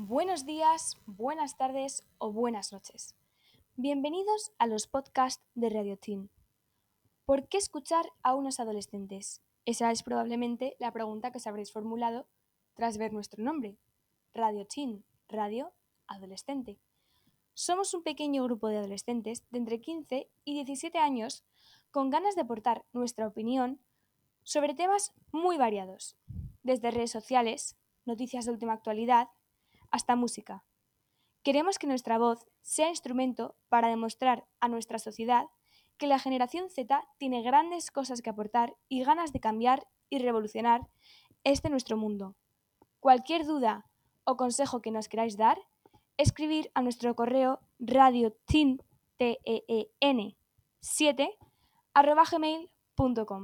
Buenos días, buenas tardes o buenas noches. Bienvenidos a los podcasts de Radio Teen. ¿Por qué escuchar a unos adolescentes? Esa es probablemente la pregunta que os habréis formulado tras ver nuestro nombre. Radio Teen, Radio Adolescente. Somos un pequeño grupo de adolescentes de entre 15 y 17 años con ganas de aportar nuestra opinión sobre temas muy variados, desde redes sociales, noticias de última actualidad, hasta música. Queremos que nuestra voz sea instrumento para demostrar a nuestra sociedad que la generación Z tiene grandes cosas que aportar y ganas de cambiar y revolucionar este nuestro mundo. Cualquier duda o consejo que nos queráis dar, escribir a nuestro correo radiotin, 7 arroba gmail.com.